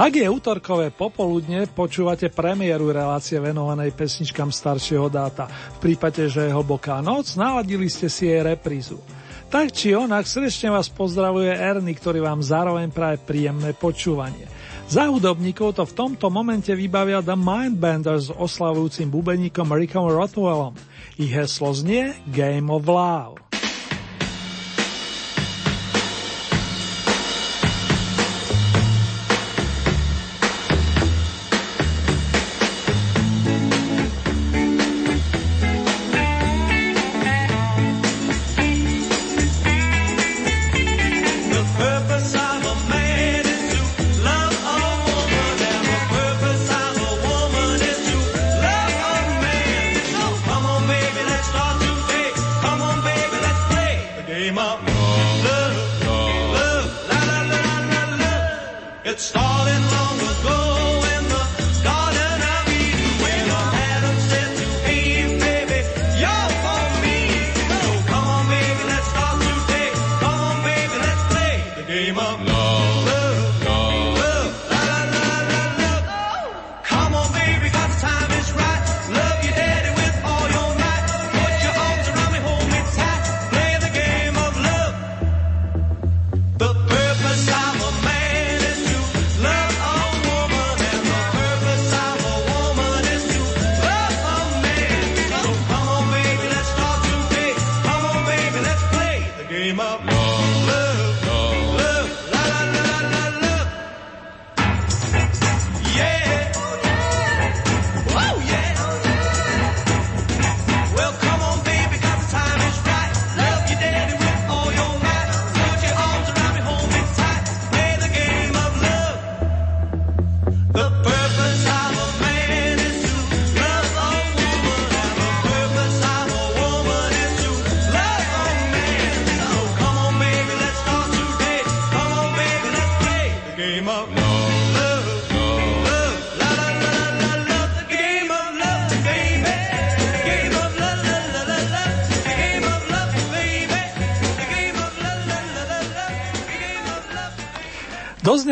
Ak je útorkové popoludne, počúvate premiéru relácie venovanej pesničkám staršieho dáta. V prípade, že je hlboká noc, naladili ste si jej reprízu. Tak či onak, srdečne vás pozdravuje Erny, ktorý vám zároveň praje príjemné počúvanie. Za hudobníkov to v tomto momente vybavia The Mindbenders s oslavujúcim bubeníkom Rickom Rothwellom. Ich heslo znie Game of Love.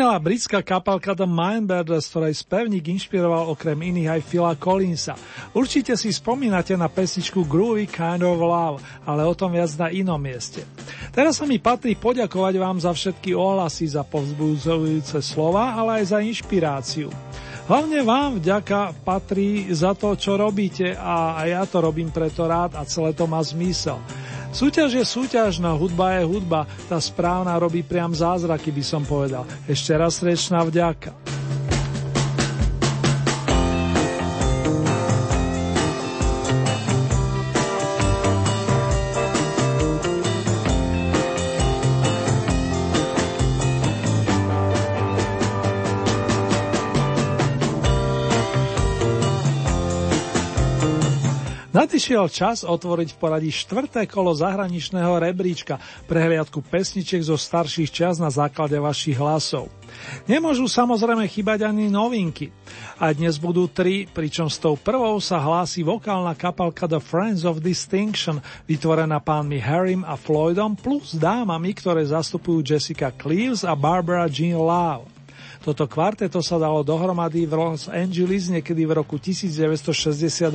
Doznela britská kapalka The Mindbenders, ktorej spevník inšpiroval okrem iných aj Phila Collinsa. Určite si spomínate na pesničku Groovy Kind of Love, ale o tom viac na inom mieste. Teraz sa mi patrí poďakovať vám za všetky ohlasy, za povzbudzujúce slova, ale aj za inšpiráciu. Hlavne vám vďaka patrí za to, čo robíte a ja to robím preto rád a celé to má zmysel. Súťaž je súťažná, hudba je hudba, tá správna robí priam zázraky, by som povedal. Ešte raz srdečná vďaka. Nadišiel čas otvoriť v poradí štvrté kolo zahraničného rebríčka, prehliadku pesničiek zo starších čas na základe vašich hlasov. Nemôžu samozrejme chýbať ani novinky. A dnes budú tri, pričom s tou prvou sa hlási vokálna kapalka The Friends of Distinction, vytvorená pánmi Harrym a Floydom plus dámami, ktoré zastupujú Jessica Cleaves a Barbara Jean Love. Toto kvarteto sa dalo dohromady v Los Angeles niekedy v roku 1968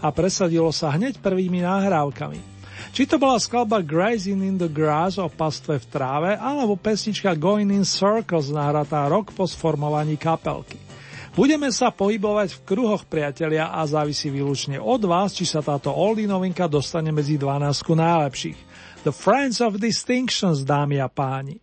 a presadilo sa hneď prvými nahrávkami. Či to bola skladba Grazing in the Grass o pastve v tráve, alebo pesnička Going in Circles nahratá rok po sformovaní kapelky. Budeme sa pohybovať v kruhoch priatelia a závisí výlučne od vás, či sa táto oldie novinka dostane medzi 12 najlepších. The Friends of Distinctions, dámy a páni.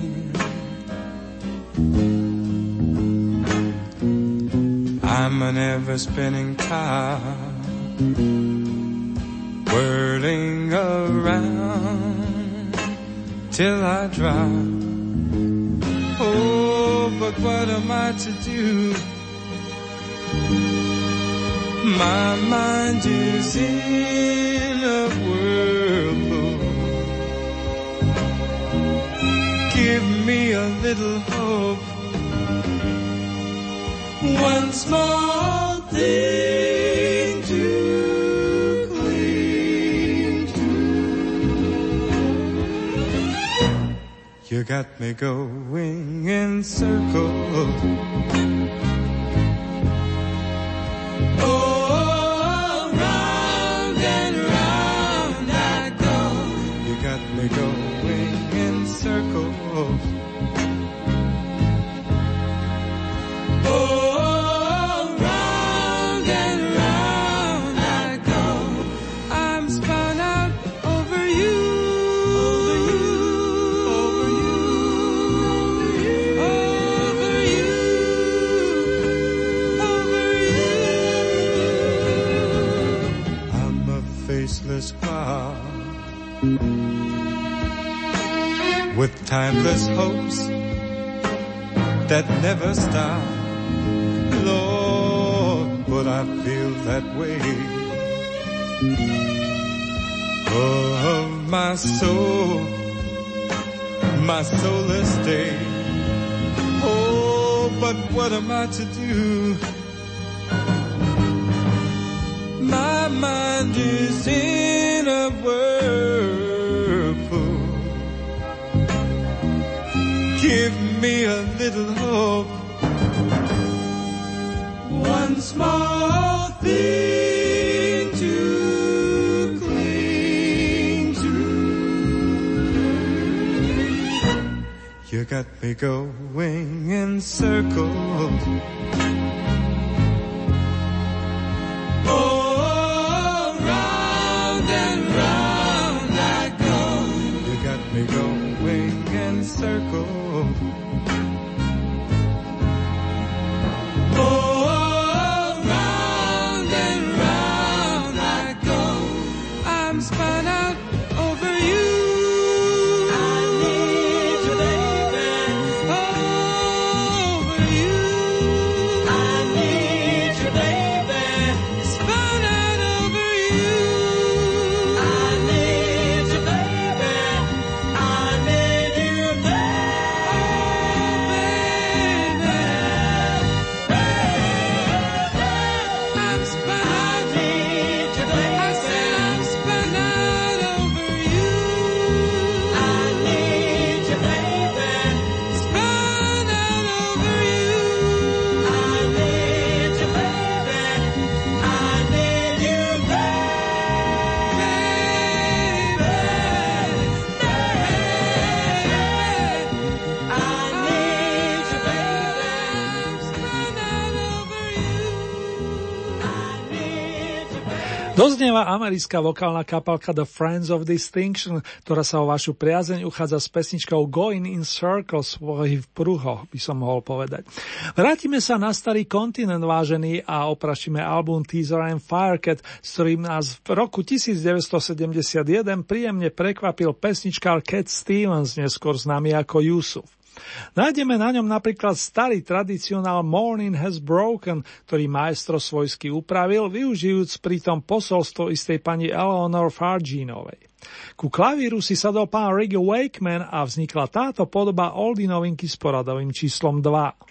I'm an ever spinning top, whirling around till I drop. Oh, but what am I to do? My mind is in a whirlpool. Me a little hope. One small thing to cling to. You got me going in circles. Timeless hopes that never stop. Lord, but I feel that way. Oh, my soul, my soulless day. Oh, but what am I to do? My mind is in a whirlpool. Me a little hope. One small thing to cling to. You got me going in circles. Oh, round and round I go. You got me going in circles. Doznieva americká vokálna kapalka The Friends of Distinction, ktorá sa o vašu priazeň uchádza s pesničkou Going in Circles, v pruhoch, by som mohol povedať. Vrátime sa na starý kontinent, vážený, a oprašíme album Teaser and Firecat, s ktorým nás v roku 1971 príjemne prekvapil pesničkár Cat Stevens, neskôr známy ako Yusuf. Nájdeme na ňom napríklad starý tradicionál Morning Has Broken, ktorý maestro svojsky upravil, využijúc pritom posolstvo istej pani Eleanor Farginovej. Ku klavíru si sadol pán Ricky Wakeman a vznikla táto podoba oldy novinky s poradovým číslom 2.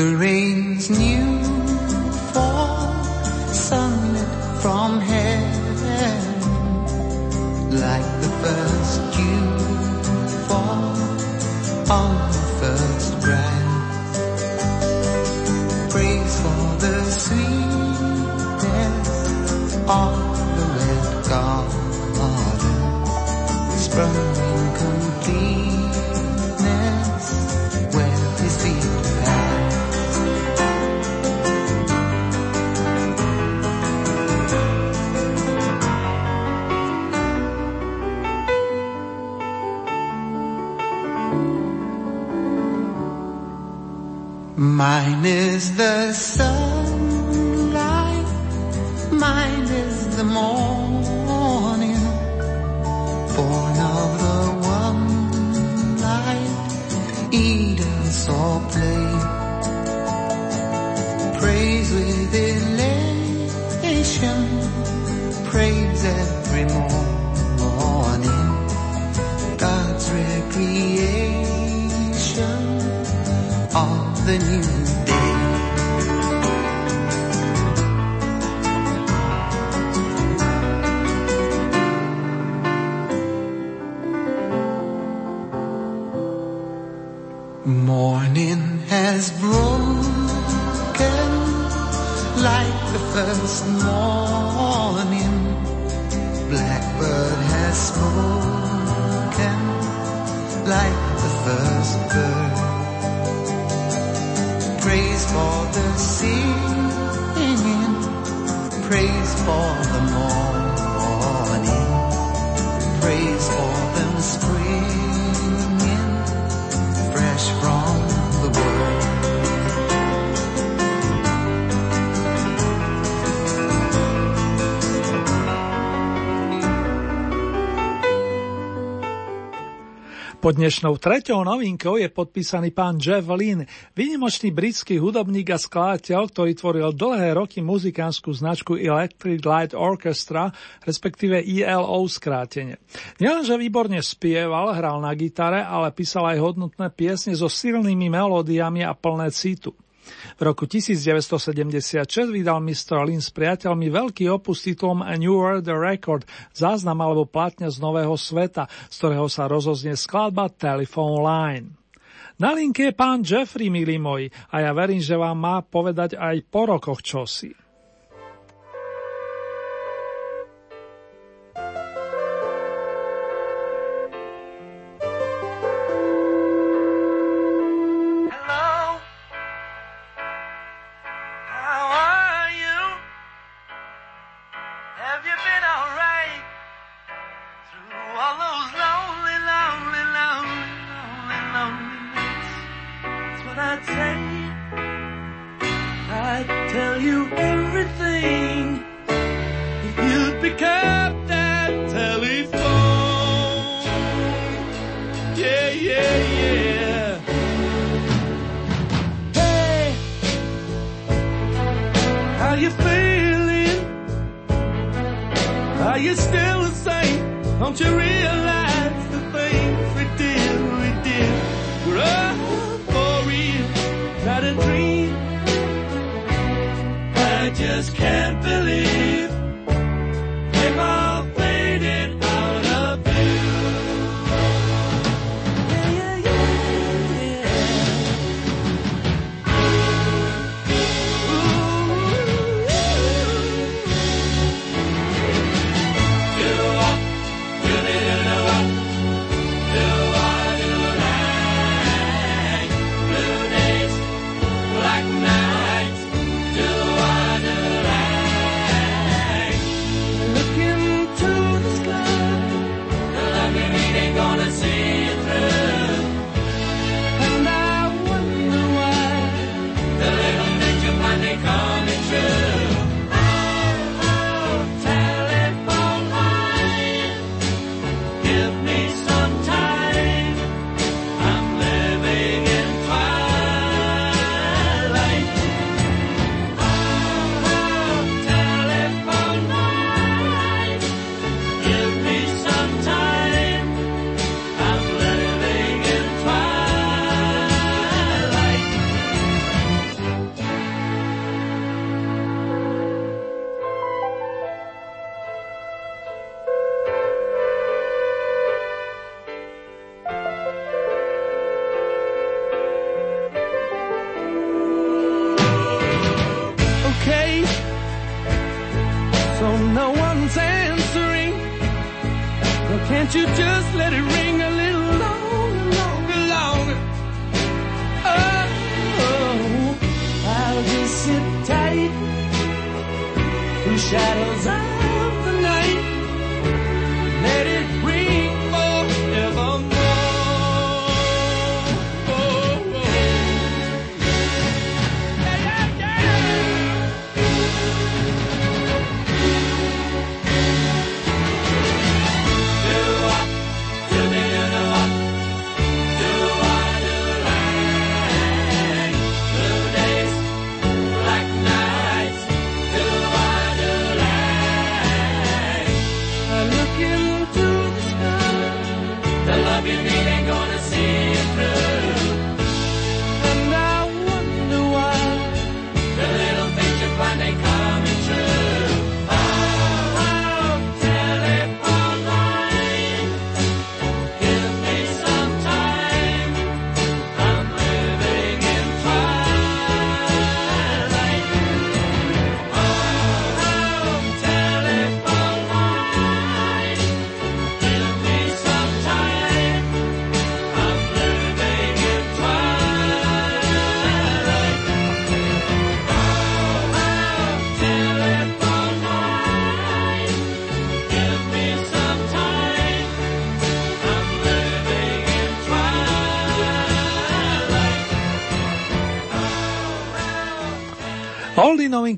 The rain's new. Mine is the sunlight, mine is the morning, Po dnešnou treťou novinkou je podpísaný pán Jeff Lynne, vynimočný britský hudobník a skladateľ, ktorý tvoril dlhé roky muzikánsku značku Electric Light Orchestra, respektíve ELO skrátene. Nielenže výborne spieval, hral na gitare, ale písal aj hodnotné piesne so silnými melódiami a plné citu. V roku 1976 vydal Mr. Lin s priateľmi veľký opus titulom A New World Record, záznam alebo platňa z nového sveta, z ktorého sa rozoznie skladba Telephone Line. Na linke je pán Jeffrey, milí moji, a ja verím, že vám má povedať aj po rokoch čosi. You still the same? Don't you realize the things we did, we did were all for real, not a dream? I just can't believe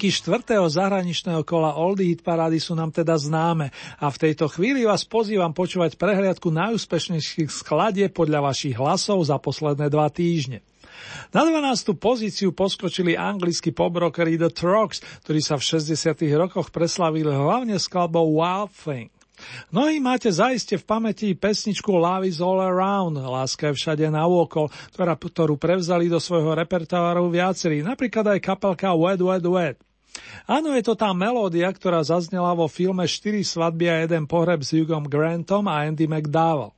Novinky štvrtého zahraničného kola Oldie Hit Parády sú nám teda známe a v tejto chvíli vás pozývam počúvať prehliadku najúspešnejších skladie podľa vašich hlasov za posledné dva týždne. Na 12. pozíciu poskočili anglickí pobrokeri The Trogs, ktorí sa v 60. rokoch preslavili hlavne skladbou Wild Thing. Mnohí máte zaiste v pamäti pesničku Love is all around, láska je všade na okol, ktorá, ktorú prevzali do svojho repertoáru viacerí, napríklad aj kapelka Wet Wet Wet. Áno, je to tá melódia, ktorá zaznela vo filme 4 svadby a jeden pohreb s Hugom Grantom a Andy McDowell.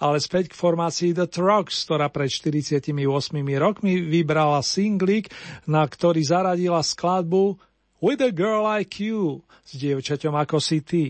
Ale späť k formácii The Trucks, ktorá pred 48 rokmi vybrala singlík, na ktorý zaradila skladbu With a Girl Like You s dievčaťom ako si ty.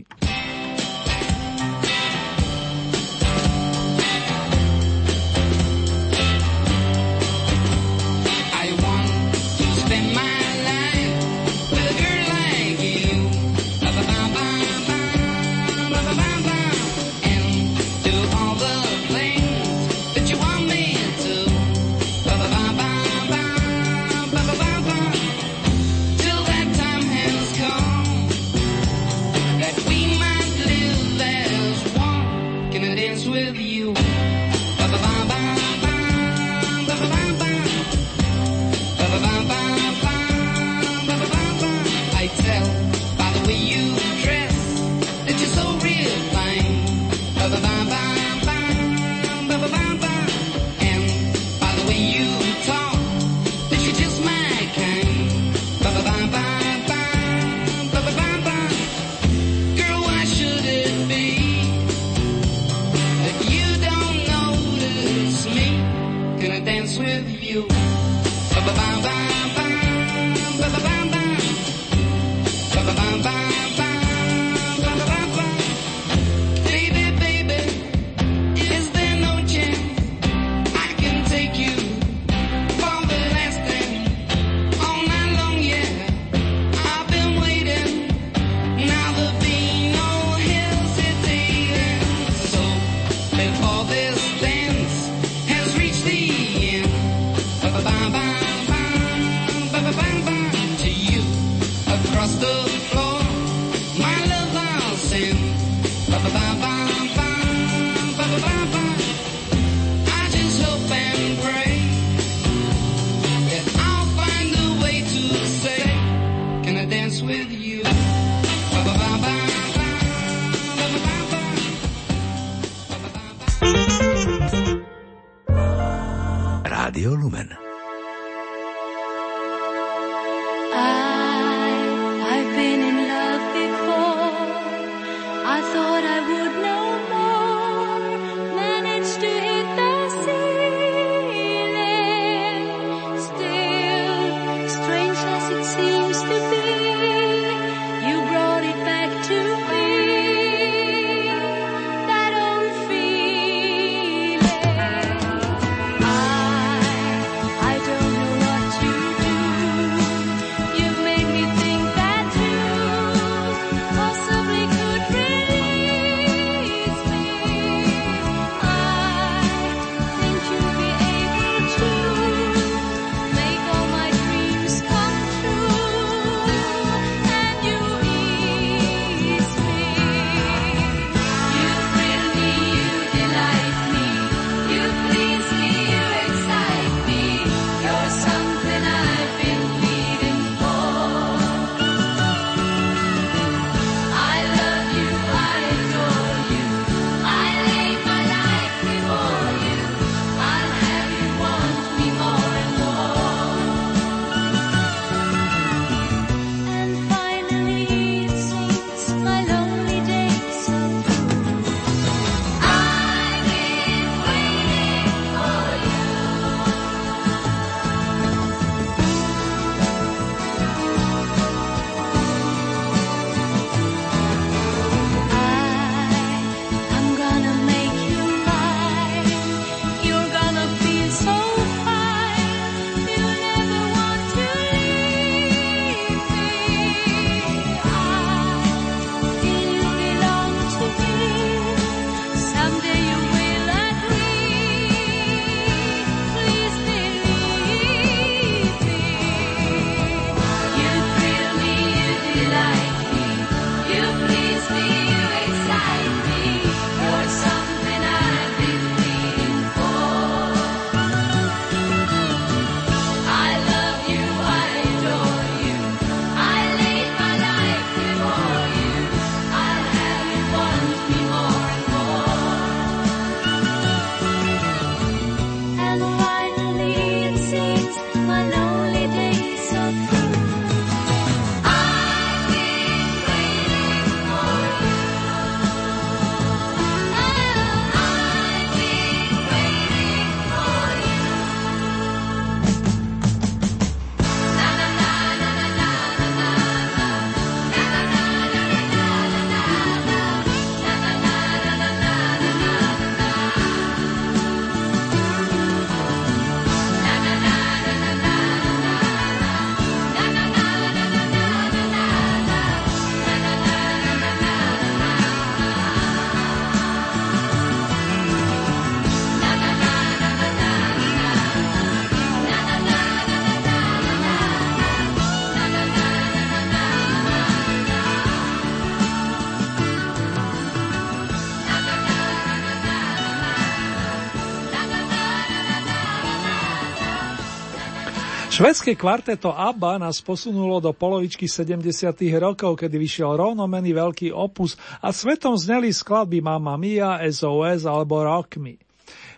Švedské kvarteto ABBA nás posunulo do polovičky 70. rokov, kedy vyšiel rovnomený veľký opus a svetom zneli skladby Mamma Mia, SOS alebo Rock Me.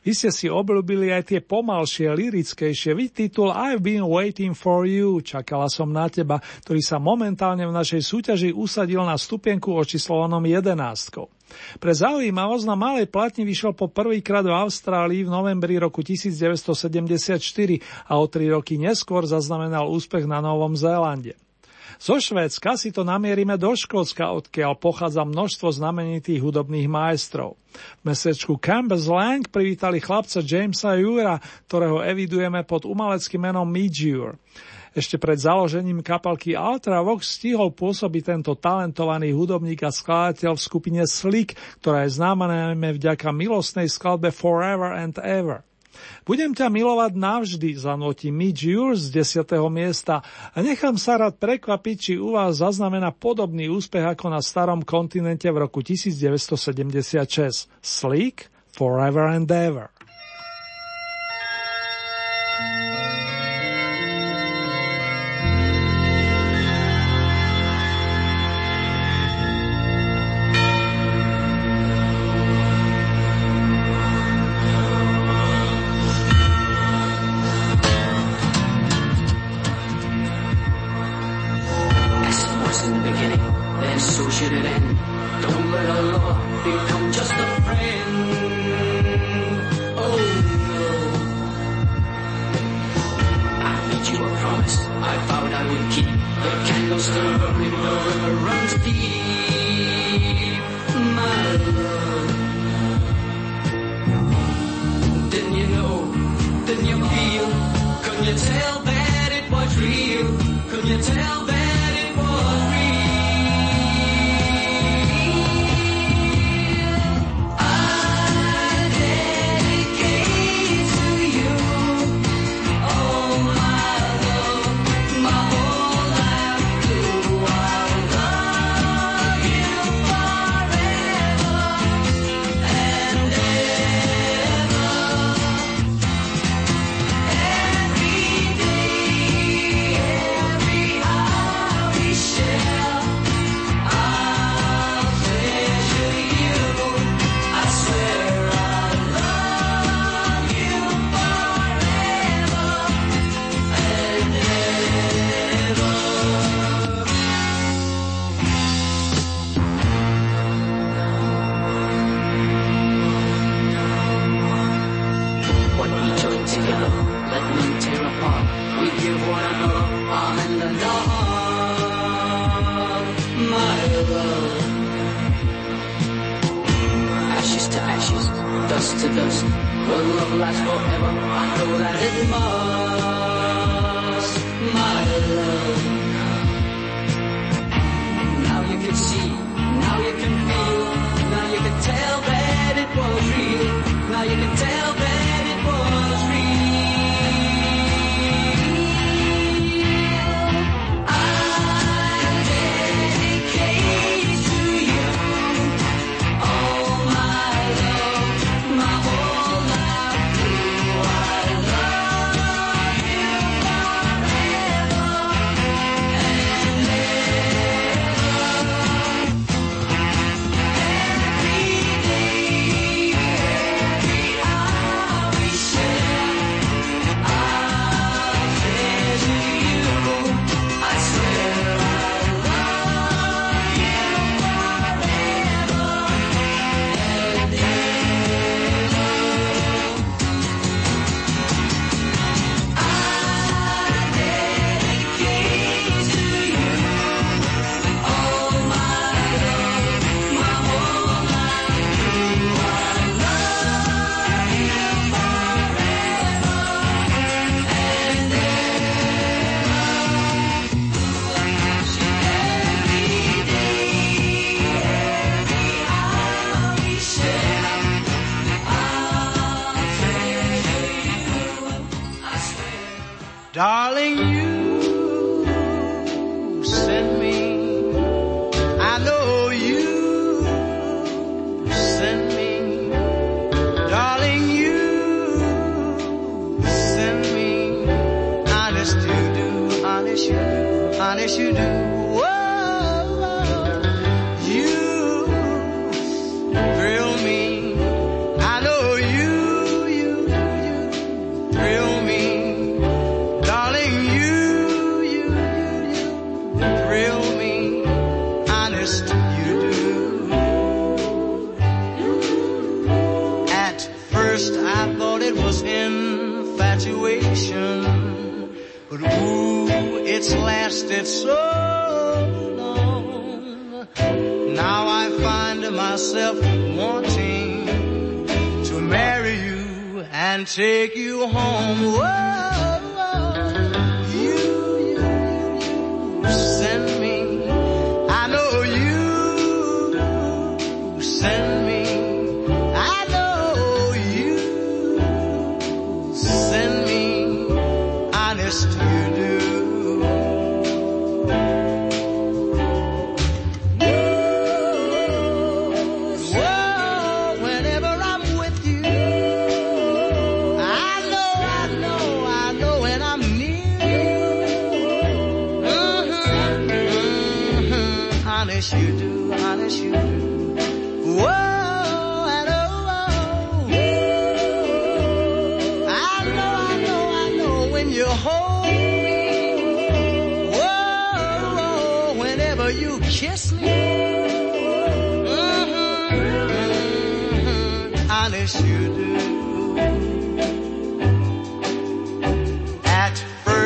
Vy ste si obľúbili aj tie pomalšie, lirickejšie, vy I've been waiting for you, čakala som na teba, ktorý sa momentálne v našej súťaži usadil na stupienku očíslovanom 11. Pre zaujímavosť na malej platni vyšiel po prvýkrát v Austrálii v novembri roku 1974 a o tri roky neskôr zaznamenal úspech na Novom Zélande. Zo Švédska si to namierime do Škótska, odkiaľ pochádza množstvo znamenitých hudobných majstrov. V mesečku Campbell's Lang privítali chlapca Jamesa Jura, ktorého evidujeme pod umaleckým menom Midjure. Ešte pred založením kapelky Ultravox stihol pôsobiť tento talentovaný hudobník a skladateľ v skupine Slick, ktorá je známa najmä vďaka milostnej skladbe Forever and Ever. Budem ťa milovať navždy, zanotí Mitch Ures z 10. miesta a nechám sa rád prekvapiť, či u vás zaznamená podobný úspech ako na starom kontinente v roku 1976. Sleek, Forever and Ever.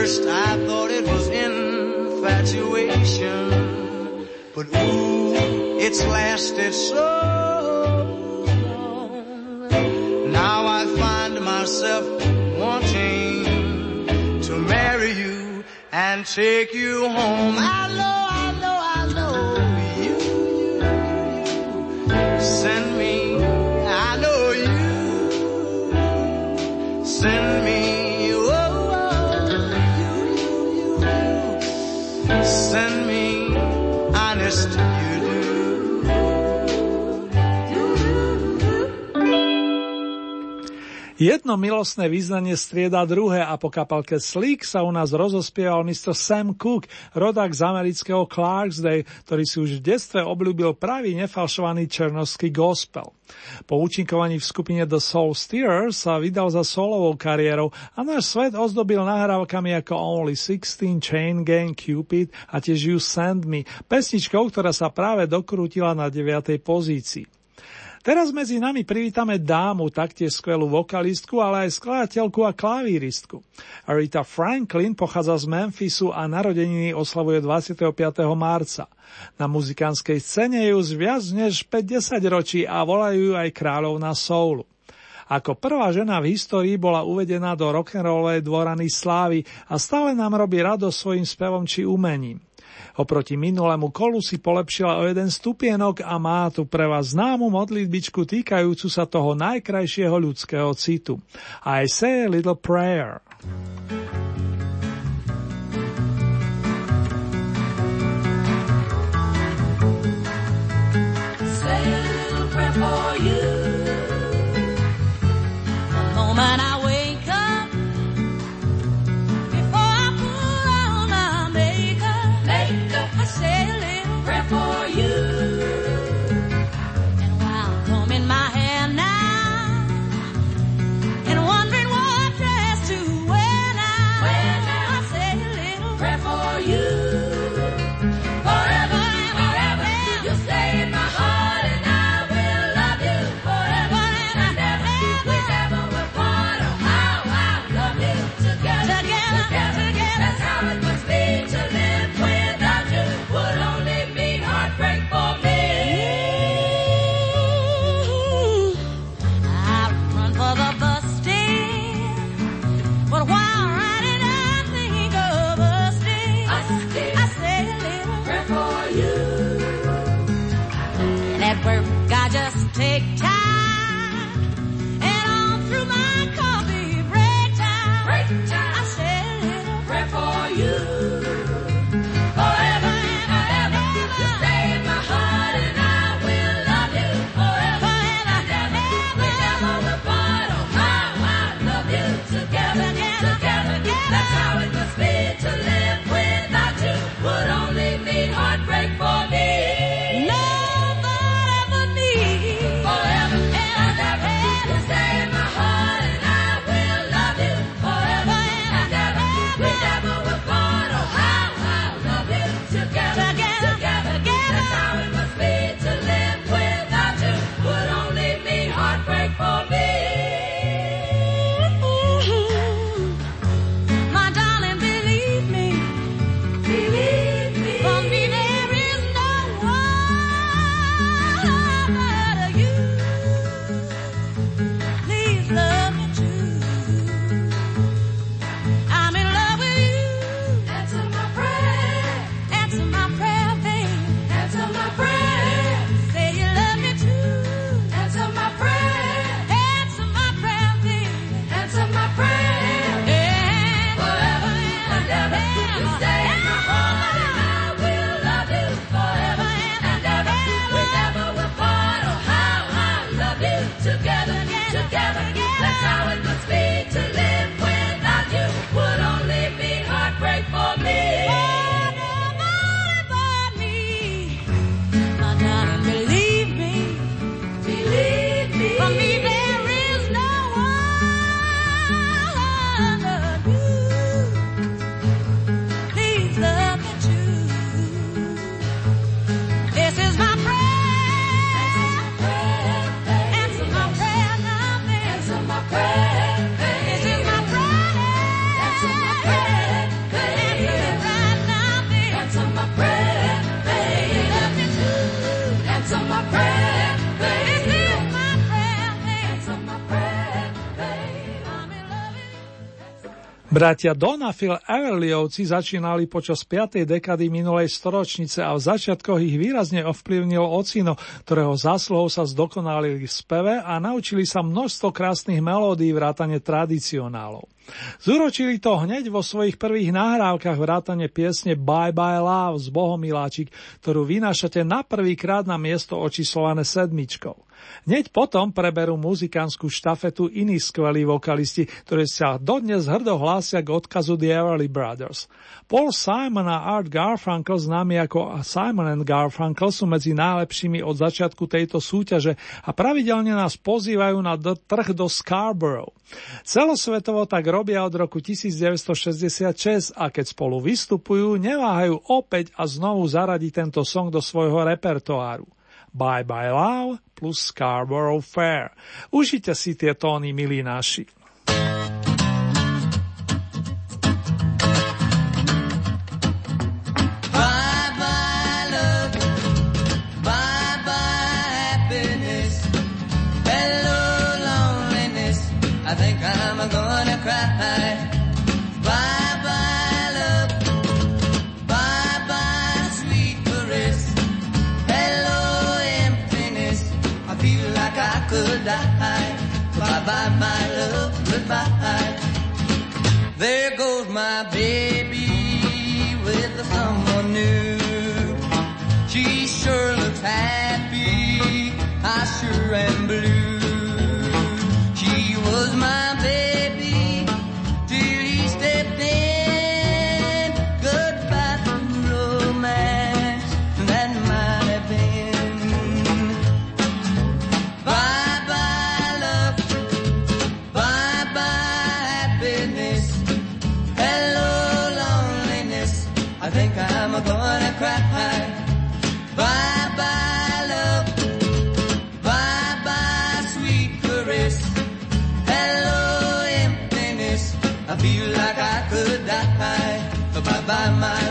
First I thought it was infatuation, but ooh, it's lasted so long. Now I find myself wanting to marry you and take you home. I know, I know, I know you, you, you send me. I know you send me. Jedno milostné význanie strieda druhé a po kapalke Sleek sa u nás rozospieval Mr. Sam Cooke, rodák z amerického Clarksday, ktorý si už v detstve obľúbil pravý nefalšovaný černovský gospel. Po účinkovaní v skupine The Soul Steerers sa vydal za solovou kariérou a náš svet ozdobil nahrávkami ako Only 16, Chain Gang, Cupid a tiež You Send Me, pesničkou, ktorá sa práve dokrútila na 9. pozícii. Teraz medzi nami privítame dámu, taktiež skvelú vokalistku, ale aj skladateľku a klavíristku. Rita Franklin pochádza z Memphisu a narodeniny oslavuje 25. marca. Na muzikánskej scéne je už viac než 50 ročí a volajú ju aj kráľovna soulu. Ako prvá žena v histórii bola uvedená do rock'n'rollovej dvorany slávy a stále nám robí radosť svojim spevom či umením. Oproti minulému kolu si polepšila o jeden stupienok a má tu pre vás známu modlitbičku týkajúcu sa toho najkrajšieho ľudského citu. I say a little prayer. Say Bratia Donafil Everlyovci začínali počas 5. dekady minulej storočnice a v začiatkoch ich výrazne ovplyvnil ocino, ktorého zásluhou sa zdokonalili v speve a naučili sa množstvo krásnych melódií vrátane tradicionálov. Zúročili to hneď vo svojich prvých nahrávkach vrátane piesne Bye Bye Love z Bohomiláčik, ktorú vynášate na prvýkrát na miesto očíslované sedmičkou. Hneď potom preberú muzikantskú štafetu iní skvelí vokalisti, ktorí sa dodnes hrdo hlásia k odkazu The Everly Brothers. Paul Simon a Art Garfunkel, známi ako Simon and Garfunkel, sú medzi najlepšími od začiatku tejto súťaže a pravidelne nás pozývajú na trh do Scarborough. Celosvetovo tak robia od roku 1966 a keď spolu vystupujú, neváhajú opäť a znovu zaradiť tento song do svojho repertoáru. Bye Bye Love plus Scarborough Fair. Užite si tie tóny, milí naši. my by my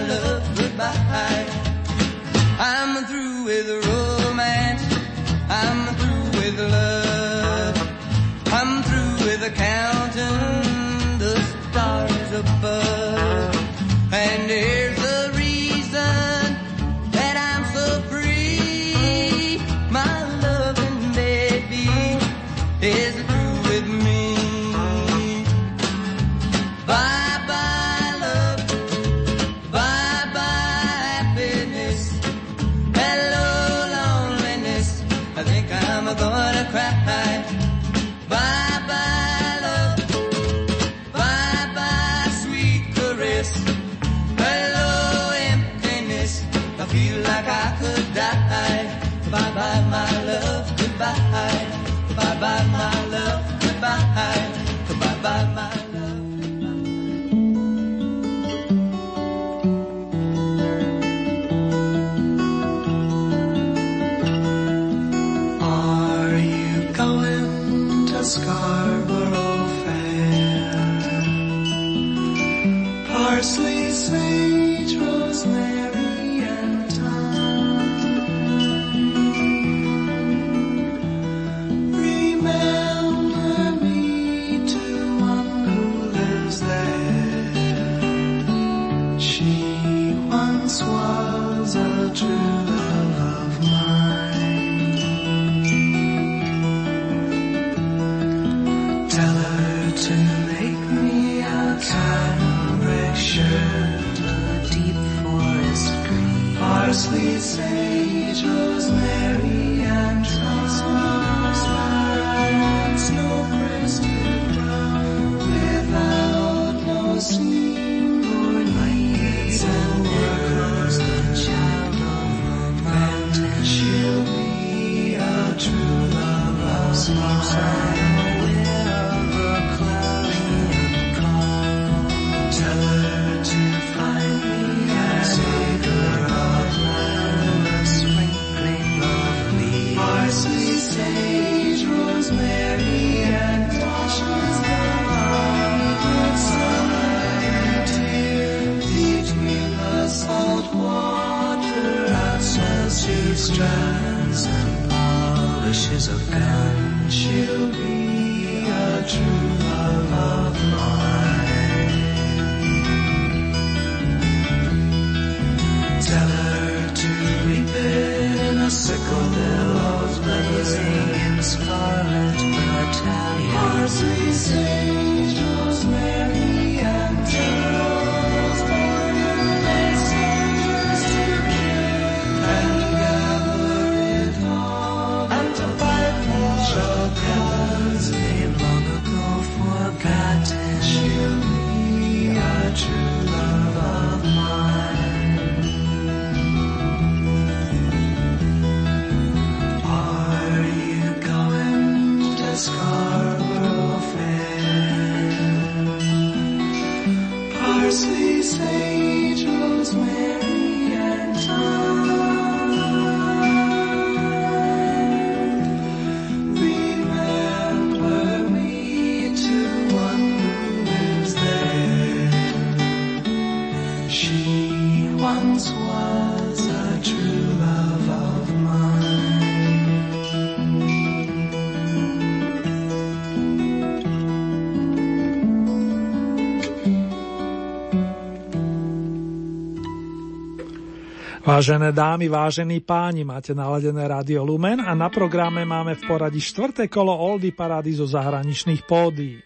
Vážené dámy, vážení páni, máte naladené rádio Lumen a na programe máme v poradí štvrté kolo Oldy parády zo zahraničných pódií.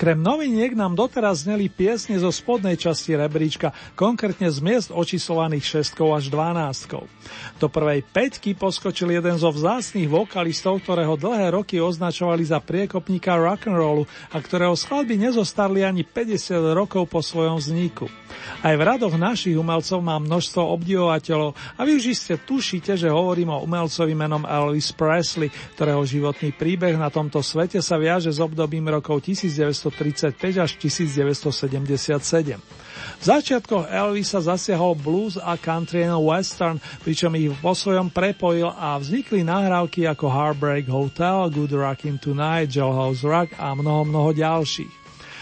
Okrem noviniek nám doteraz zneli piesne zo spodnej časti rebríčka, konkrétne z miest očíslovaných 6 až 12. Do prvej peťky poskočil jeden zo vzácných vokalistov, ktorého dlhé roky označovali za priekopníka rock'n'rollu a ktorého skladby nezostarli ani 50 rokov po svojom vzniku. Aj v radoch našich umelcov má množstvo obdivovateľov a vy už iste tušíte, že hovorím o umelcovi menom Elvis Presley, ktorého životný príbeh na tomto svete sa viaže s obdobím rokov 1935 až 1977. V začiatkoch Elvisa zasiahol blues a country and western, pričom ich vo svojom prepojil a vznikli nahrávky ako Heartbreak Hotel, Good Rockin' Tonight, Jailhouse Rock a mnoho, mnoho ďalších.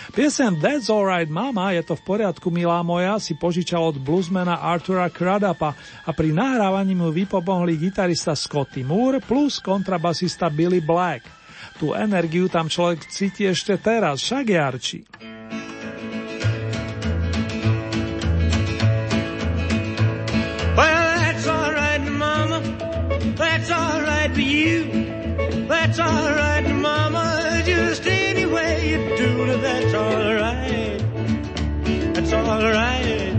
Piesem That's Alright Mama, je to v poriadku milá moja, si požičal od bluesmana Artura Cradapa a pri nahrávaní mu vypomohli gitarista Scotty Moore plus kontrabasista Billy Black. Tú energiu tam človek cíti ešte teraz, však. Well, that's all. That's all. That's all right, Mama. Just any way you do that's all right. That's all right.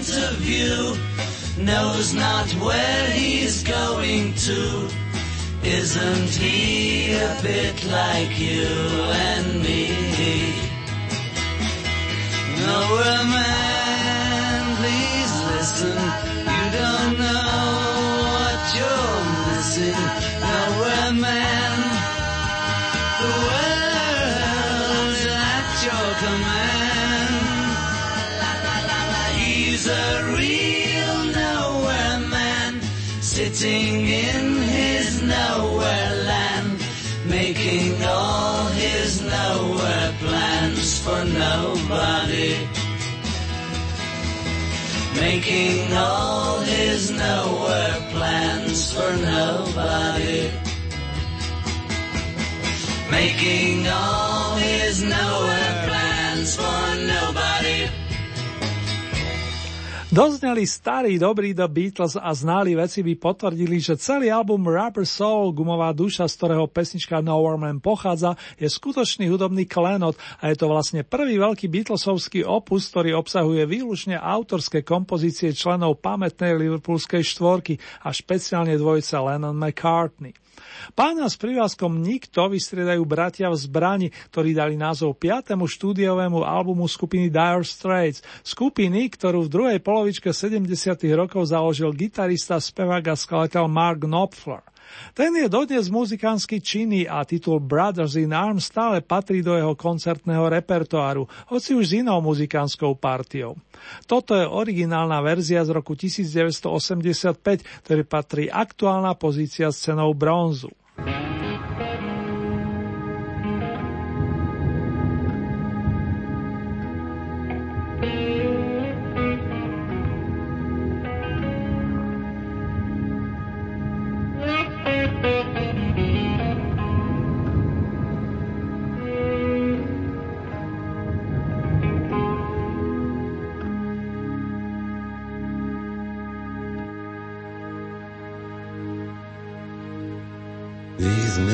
Point of view, knows not where he's going to. Isn't he a bit like you and me? Nowhere man, please listen. You don't know what you're missing. Nowhere man, sitting in his nowhere land, making all his nowhere plans for nobody. Making all his nowhere plans for nobody. Making all his nowhere plans for Dozneli starý dobrý The Beatles a ználi veci by potvrdili, že celý album Rubber Soul, gumová duša, z ktorého pesnička Nowhere Man pochádza, je skutočný hudobný klenot a je to vlastne prvý veľký Beatlesovský opus, ktorý obsahuje výlučne autorské kompozície členov pamätnej liverpoolskej štvorky a špeciálne dvojice Lennon McCartney. Pána s privázkom Nikto vystriedajú bratia v zbrani, ktorí dali názov 5. štúdiovému albumu skupiny Dire Straits, skupiny, ktorú v druhej polovičke 70. rokov založil gitarista, spevák a skladateľ Mark Knopfler. Ten je dodnes muzikánsky činný a titul Brothers in Arms stále patrí do jeho koncertného repertoáru, hoci už s inou muzikánskou partiou. Toto je originálna verzia z roku 1985, ktorý patrí aktuálna pozícia s cenou bronzu.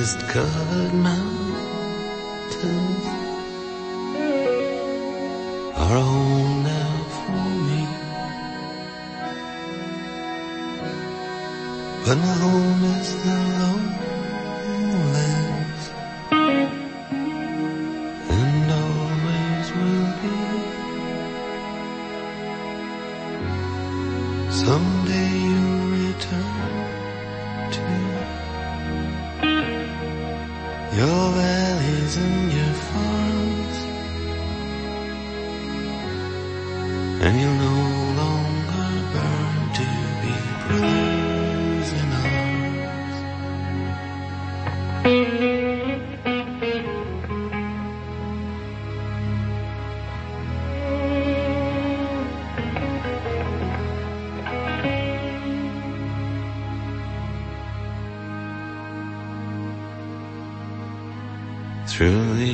Mist-covered mountains are home now for me. But my home is the You.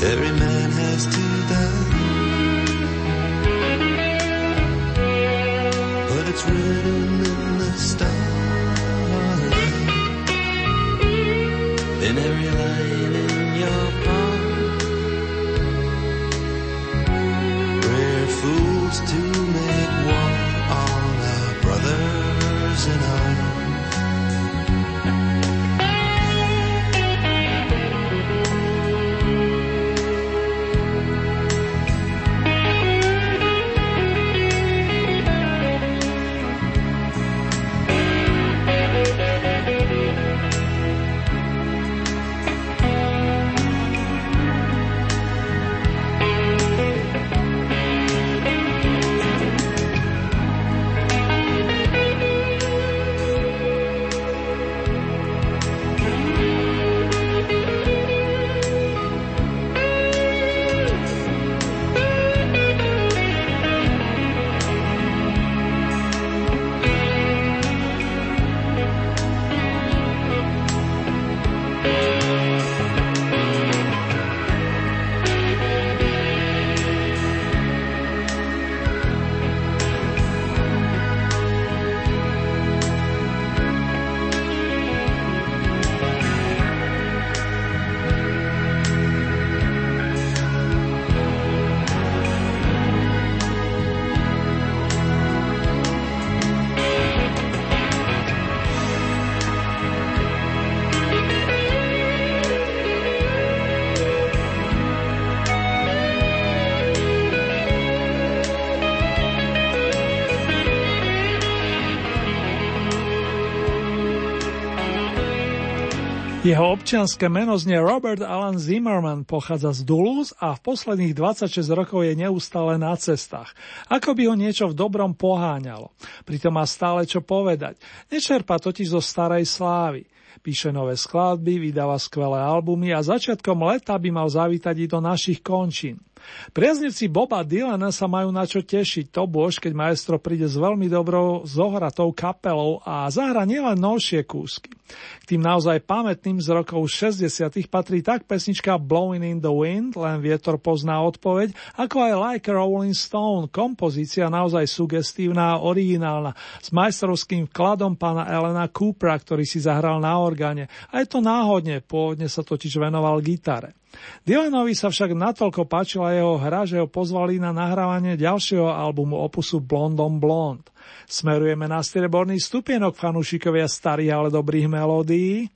Every man has to die. Jeho občianske meno znie Robert Alan Zimmerman, pochádza z Duluth a v posledných 26 rokov je neustále na cestách. Ako by ho niečo v dobrom poháňalo. Pritom má stále čo povedať. Nečerpa totiž zo starej slávy. Píše nové skladby, vydáva skvelé albumy a začiatkom leta by mal zavítať i do našich končín. Priaznivci Boba Dylana sa majú na čo tešiť, to bož, keď maestro príde s veľmi dobrou zohratou kapelou a zahra nielen novšie kúsky. K tým naozaj pamätným z rokov 60 patrí tak pesnička Blowing in the Wind, len vietor pozná odpoveď, ako aj Like Rolling Stone, kompozícia naozaj sugestívna a originálna, s majstrovským vkladom pána Elena Coopera, ktorý si zahral na orgáne. A je to náhodne, pôvodne sa totiž venoval gitare. Dylanovi sa však natoľko páčila jeho hra, že ho pozvali na nahrávanie ďalšieho albumu opusu Blondom Blond. Smerujeme na strieborný stupienok fanúšikovia starých, ale dobrých melódií.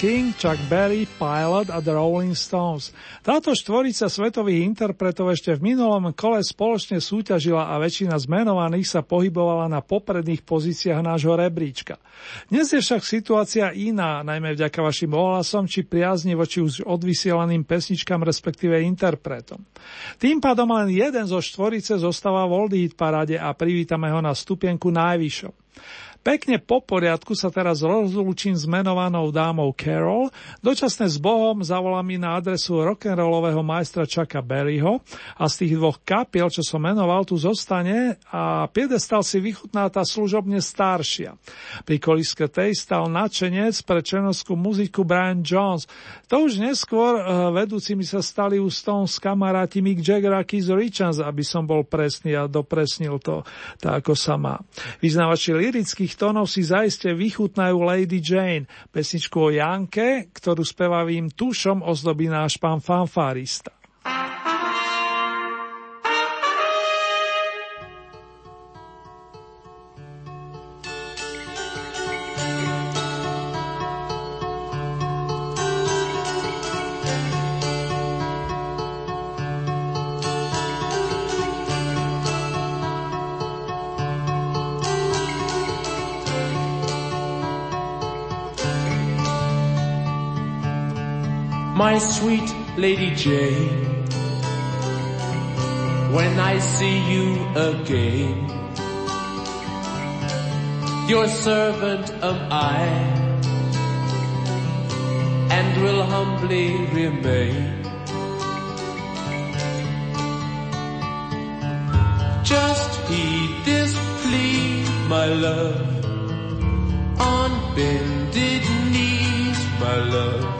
King, Chuck Berry, Pilot a The Rolling Stones. Táto štvorica svetových interpretov ešte v minulom kole spoločne súťažila a väčšina zmenovaných sa pohybovala na popredných pozíciách nášho rebríčka. Dnes je však situácia iná, najmä vďaka vašim ohlasom či priazni voči už odvysielaným pesničkám respektíve interpretom. Tým pádom len jeden zo štvorice zostáva v Oldie Hit a privítame ho na stupienku najvyššom. Pekne po poriadku sa teraz rozlúčim s menovanou dámou Carol. Dočasne s Bohom zavolám mi na adresu rock'n'rollového majstra Chucka Berryho a z tých dvoch kapiel, čo som menoval, tu zostane a piedestal si vychutná tá služobne staršia. Pri koliske tej stal nadšenec pre černovskú muziku Brian Jones. To už neskôr uh, vedúcimi sa stali u Stones kamaráti Mick Jagger a Keith Richards, aby som bol presný a dopresnil to tak, ako sa má. Vyznávači lirických tónov si zaiste vychutnajú Lady Jane, pesničku o Janke, ktorú spevavým tušom ozdobí náš pán fanfárista. Sweet Lady Jane. When I see you again, your servant am I, and will humbly remain. Just heed this plea, my love, on bended knees, my love.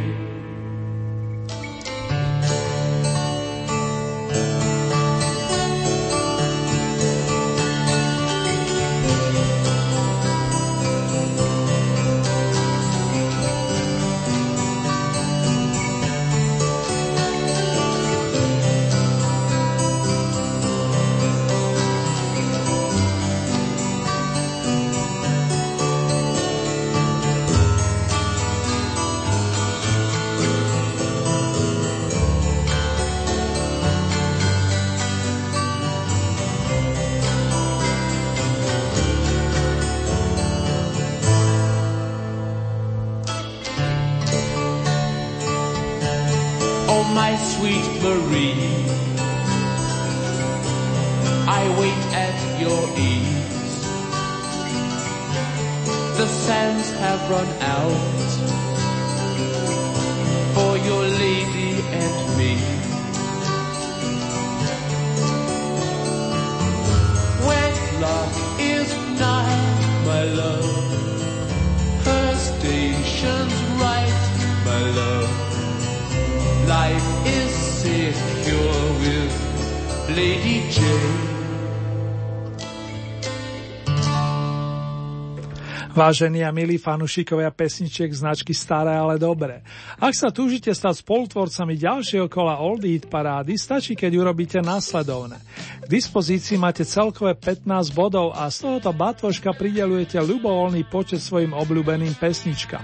Vážení a milí fanúšikovia pesničiek značky Staré, ale dobré. Ak sa túžite stať spolutvorcami ďalšieho kola Old Eat parády, stačí, keď urobíte následovné. K dispozícii máte celkové 15 bodov a z tohoto batvoška pridelujete ľubovoľný počet svojim obľúbeným pesničkám.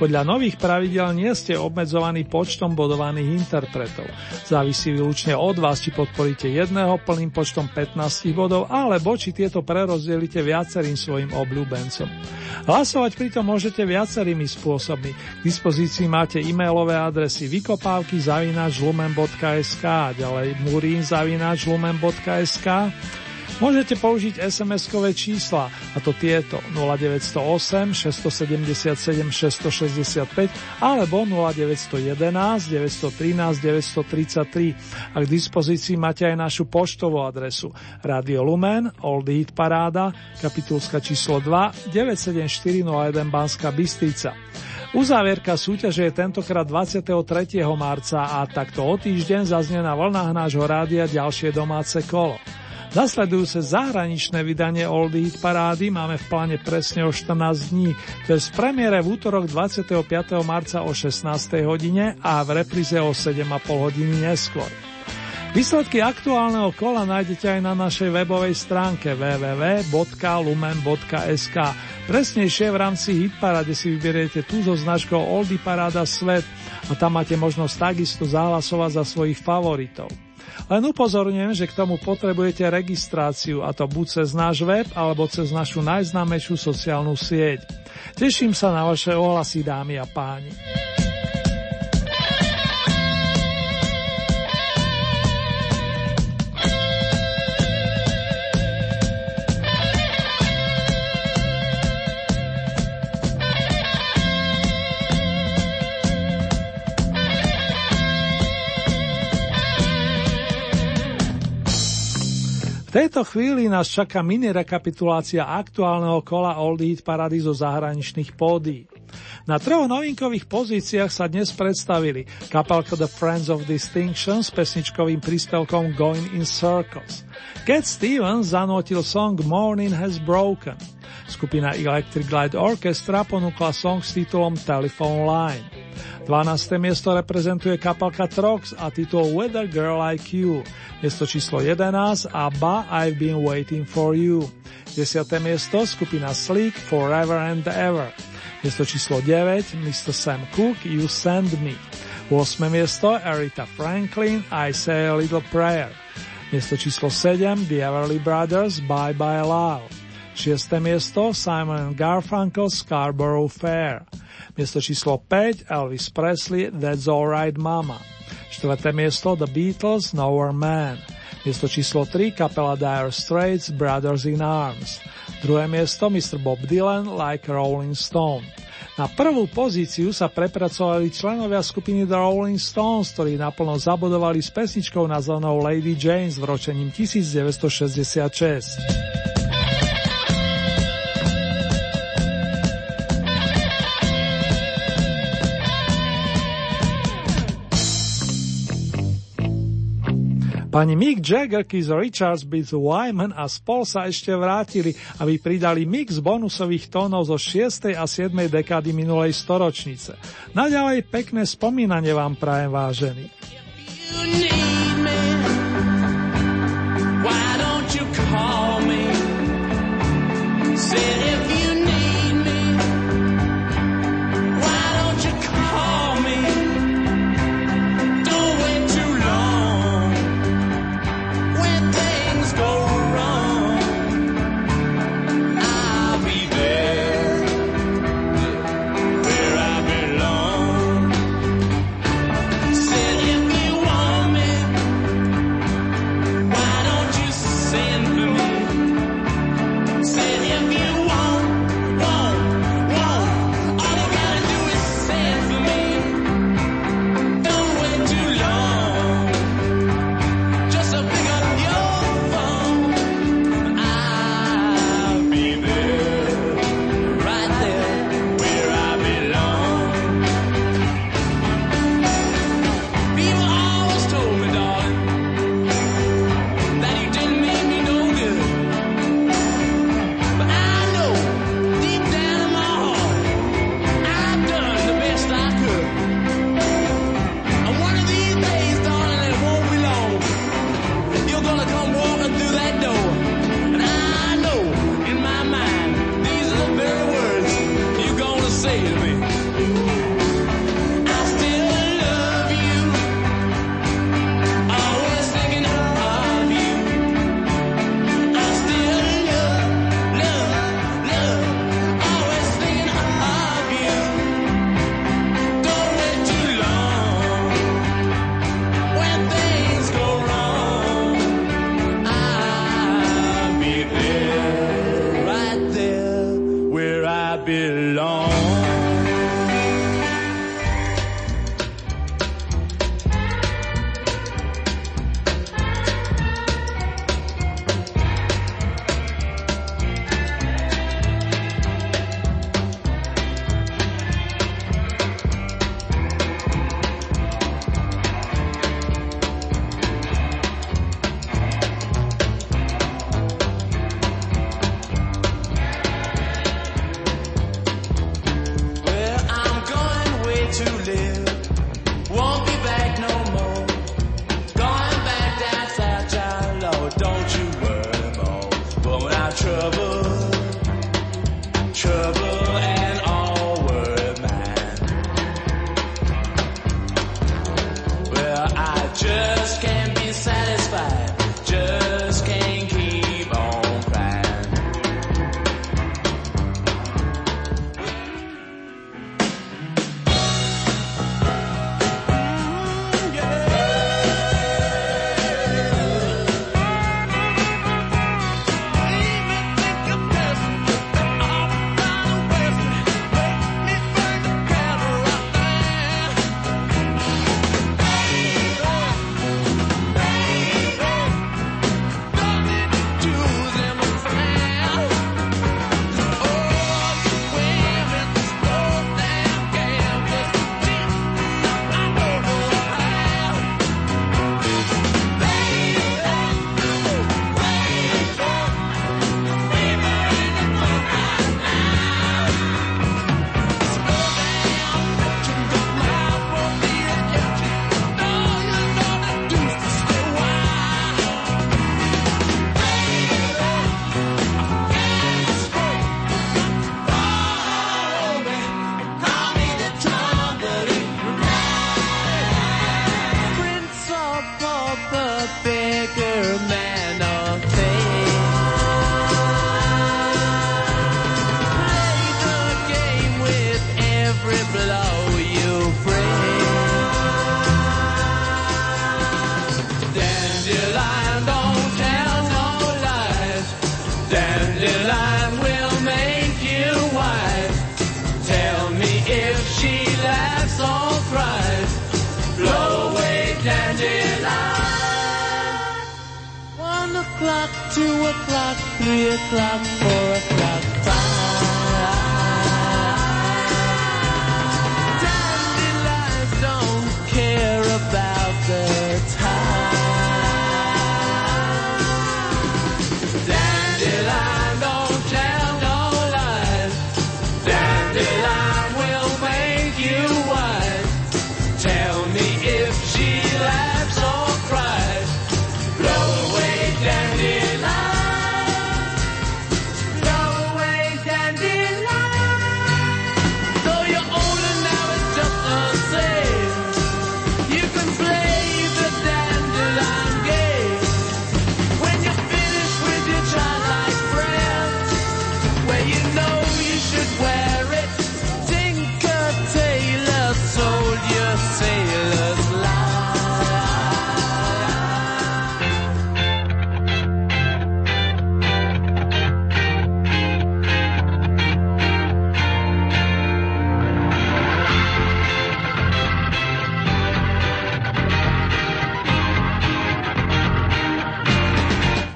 Podľa nových pravidel nie ste obmedzovaní počtom bodovaných interpretov. Závisí výlučne od vás, či podporíte jedného plným počtom 15 bodov, alebo či tieto prerozdelíte viacerým svojim obľúbencom. Hlasovať pritom môžete viacerými spôsobmi. K dispozícii máte e-mailové adresy vykopávky zavináč lumen.sk, ďalej murín zavináč lumen.sk, Môžete použiť SMS-kové čísla, a to tieto 0908 677 665 alebo 0911 913 933 a k dispozícii máte aj našu poštovú adresu Radio Lumen, Old Eat Paráda, kapitulska číslo 2, 97401 Banská Bystrica. Uzávierka súťaže je tentokrát 23. marca a takto o týždeň zaznie na vlnách nášho rádia ďalšie domáce kolo. Zasledujúce zahraničné vydanie Old Hit parády máme v pláne presne o 14 dní, to je z premiére v útorok 25. marca o 16. hodine a v repríze o 7,5 hodiny neskôr. Výsledky aktuálneho kola nájdete aj na našej webovej stránke www.lumen.sk. Presnejšie v rámci Hitparade si vyberiete tú so značkou Oldy Paráda Svet a tam máte možnosť takisto zahlasovať za svojich favoritov. Len upozorňujem, že k tomu potrebujete registráciu a to buď cez náš web alebo cez našu najznámejšiu sociálnu sieť. Teším sa na vaše ohlasy, dámy a páni. V tejto chvíli nás čaká mini rekapitulácia aktuálneho kola Old Hit Parady zo zahraničných pódií. Na troch novinkových pozíciách sa dnes predstavili kapelka The Friends of Distinction s pesničkovým príspevkom Going in Circles. Cat Stevens zanotil song Morning Has Broken. Skupina Electric Light Orchestra ponúkla song s titulom Telephone Line. 12. miesto reprezentuje kapelka Trox a titul a Girl Like You. Miesto číslo 11 a Ba I've Been Waiting For You. 10. miesto skupina Sleek Forever and Ever. Miesto číslo 9 Mr. Sam Cooke You Send Me. 8. miesto Aretha Franklin I Say a Little Prayer. Miesto číslo 7 The Everly Brothers Bye Bye Love. 6. miesto Simon Garfunkel Scarborough Fair. Miesto číslo 5 Elvis Presley That's Alright Mama. 4. miesto The Beatles Nowhere Man. Miesto číslo 3 kapela Dire Straits Brothers in Arms. Druhé miesto Mr. Bob Dylan Like Rolling Stone. Na prvú pozíciu sa prepracovali členovia skupiny The Rolling Stones, ktorí naplno zabudovali s pesničkou nazvanou Lady James v ročením 1966. Pani Mick Jagger, Keith Richards, Bill Wyman a spol sa ešte vrátili, aby pridali mix bonusových tónov zo 6. a 7. dekády minulej storočnice. Naďalej pekné spomínanie vám prajem vážený.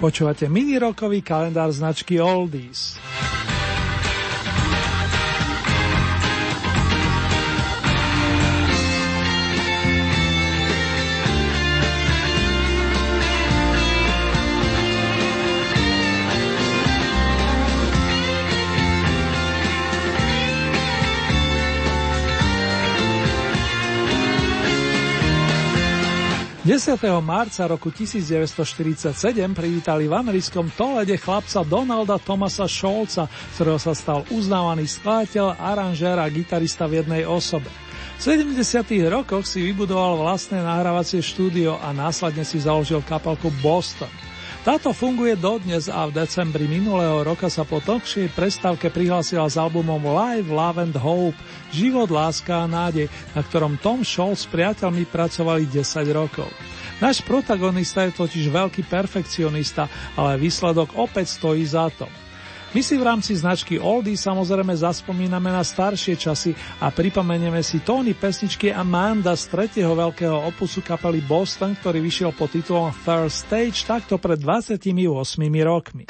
Počúvate mini-rokový kalendár značky Oldies. ...10. marca roku 1947 privítali v americkom Tolede chlapca Donalda Thomasa Scholza, ktorého sa stal uznávaný skladateľ, aranžér a gitarista v jednej osobe. V 70. rokoch si vybudoval vlastné nahrávacie štúdio a následne si založil kapelku Boston. Táto funguje dodnes a v decembri minulého roka sa po dlhšej prestávke prihlásila s albumom Live, Love and Hope – Život, láska a nádej, na ktorom Tom Scholz s priateľmi pracovali 10 rokov. Náš protagonista je totiž veľký perfekcionista, ale výsledok opäť stojí za to. My si v rámci značky Oldie samozrejme zaspomíname na staršie časy a pripomenieme si tóny pesničky Amanda z tretieho veľkého opusu kapely Boston, ktorý vyšiel pod titulom Third Stage takto pred 28 rokmi.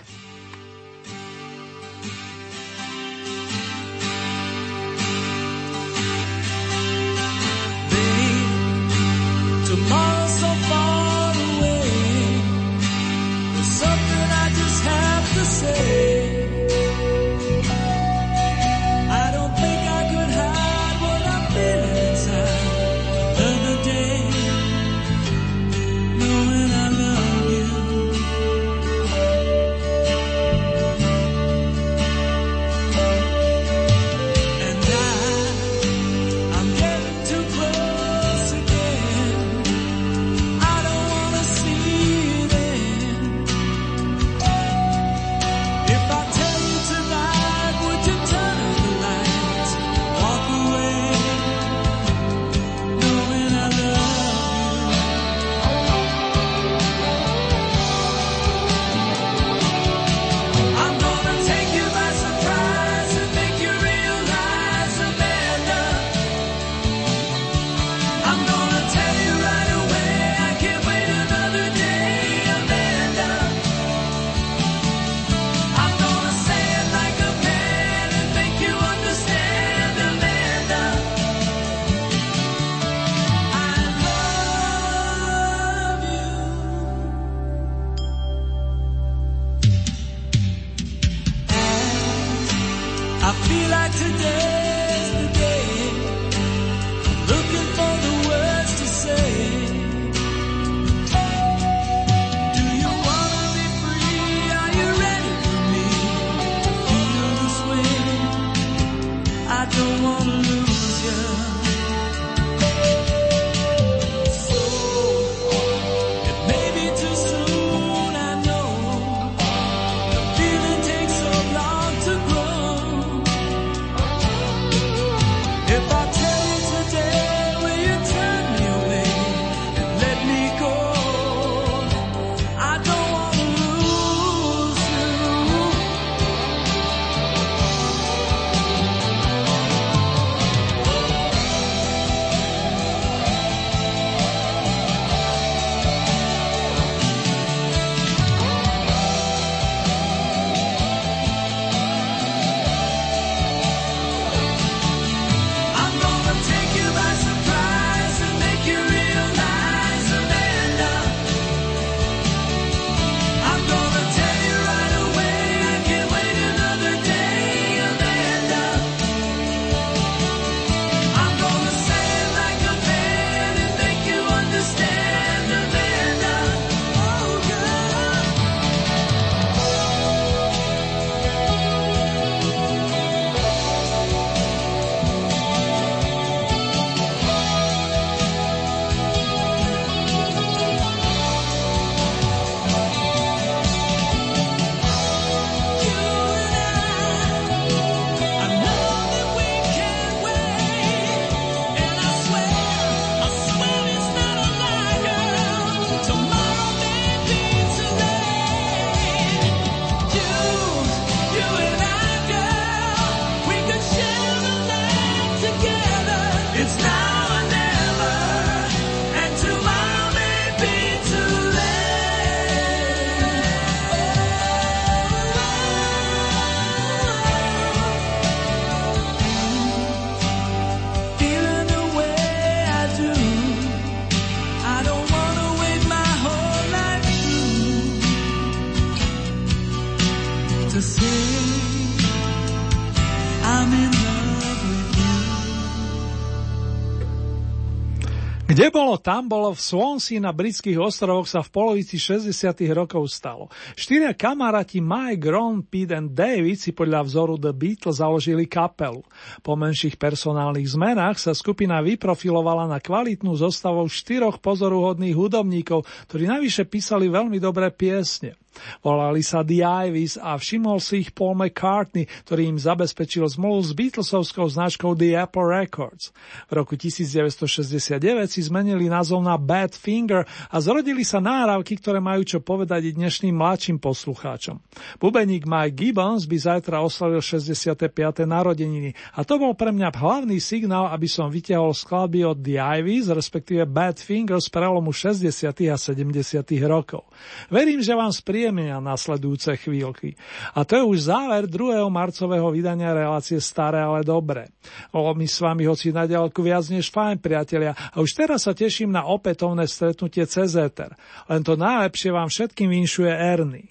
Kde bolo, tam bolo, v Swansea na britských ostrovoch sa v polovici 60. rokov stalo. Štyria kamaráti Mike, Ron, Pete and David si podľa vzoru The Beatles založili kapelu. Po menších personálnych zmenách sa skupina vyprofilovala na kvalitnú zostavou štyroch pozoruhodných hudobníkov, ktorí navyše písali veľmi dobré piesne. Volali sa The Ivies a všimol si ich Paul McCartney, ktorý im zabezpečil zmluvu s Beatlesovskou značkou The Apple Records. V roku 1969 si zmenili názov na Bad Finger a zrodili sa náravky, ktoré majú čo povedať i dnešným mladším poslucháčom. Bubeník Mike Gibbons by zajtra oslavil 65. narodeniny a to bol pre mňa hlavný signál, aby som vytiahol skladby od The Ivies, respektíve Bad Finger z prelomu 60. a 70. rokov. Verím, že vám sprie spríjemnia nasledujúce chvíľky. A to je už záver 2. marcového vydania relácie Staré, ale dobré. Bolo mi s vami hoci na ďalku viac než fajn, priatelia, a už teraz sa teším na opätovné stretnutie cez Ether. Len to najlepšie vám všetkým vinšuje Ernie.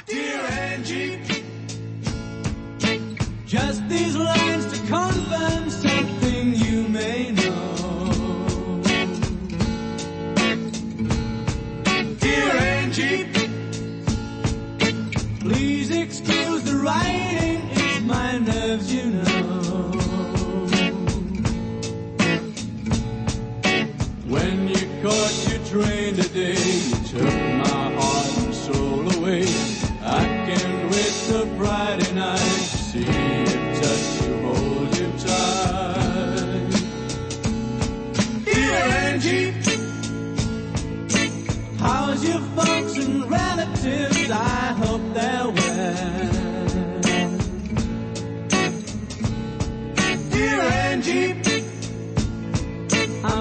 Just writing, it's my nerves, you know. When you caught your train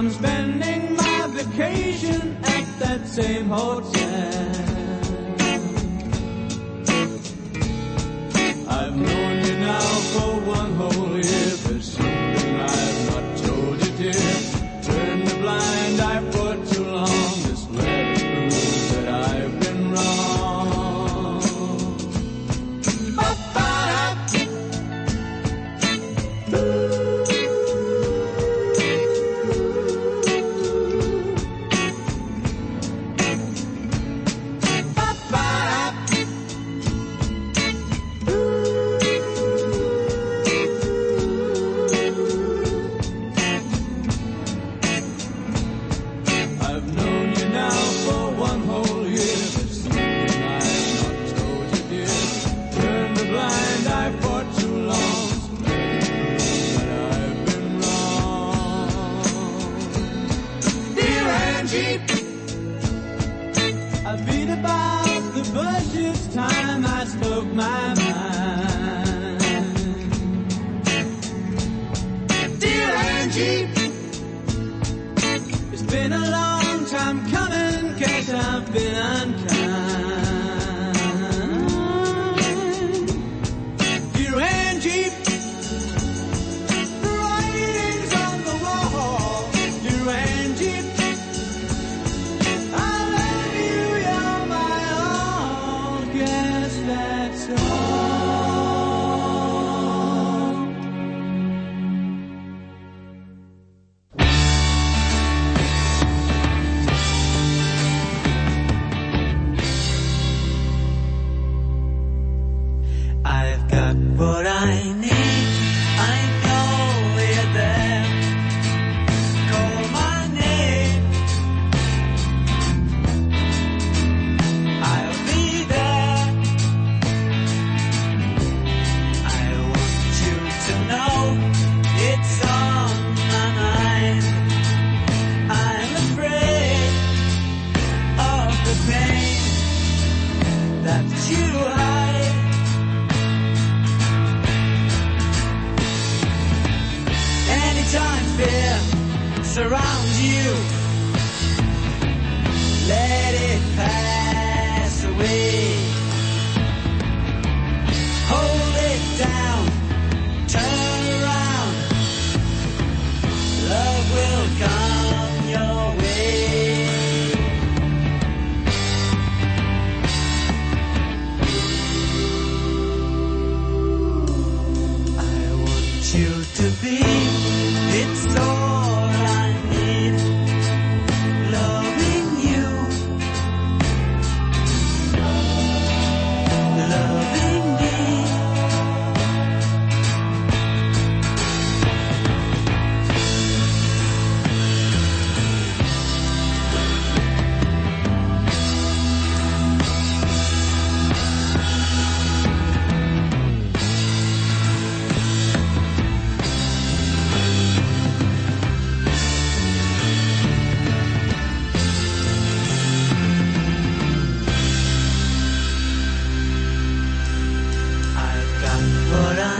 I'm spending my vacation at that same hotel. I've known you now for one whole year.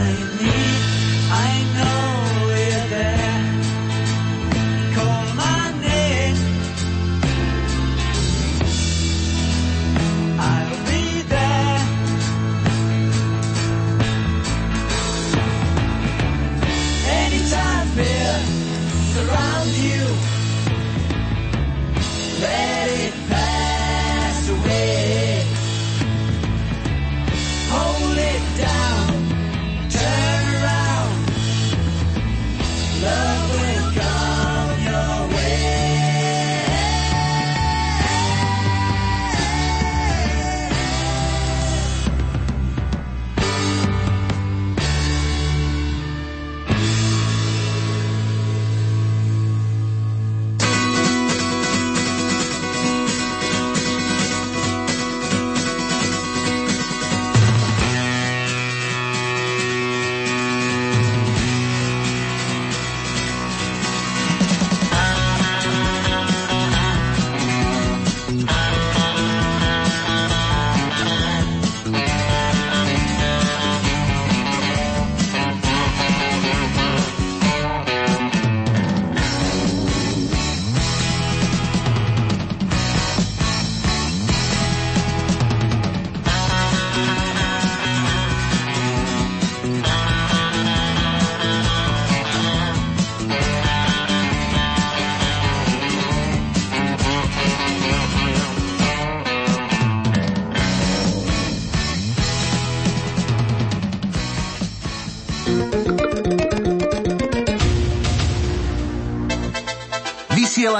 I need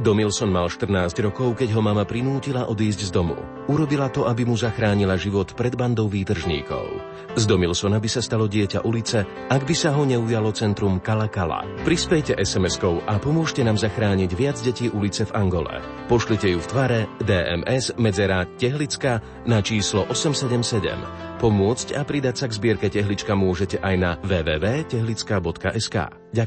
Domilson mal 14 rokov, keď ho mama prinútila odísť z domu. Urobila to, aby mu zachránila život pred bandou výtržníkov. Z Domilsona by sa stalo dieťa ulice, ak by sa ho neujalo centrum Kala. Prispejte SMS-kou a pomôžte nám zachrániť viac detí ulice v Angole. Pošlite ju v tvare DMS medzera Tehlicka na číslo 877. Pomôcť a pridať sa k zbierke Tehlička môžete aj na www.tehlicka.sk. Ďakujem.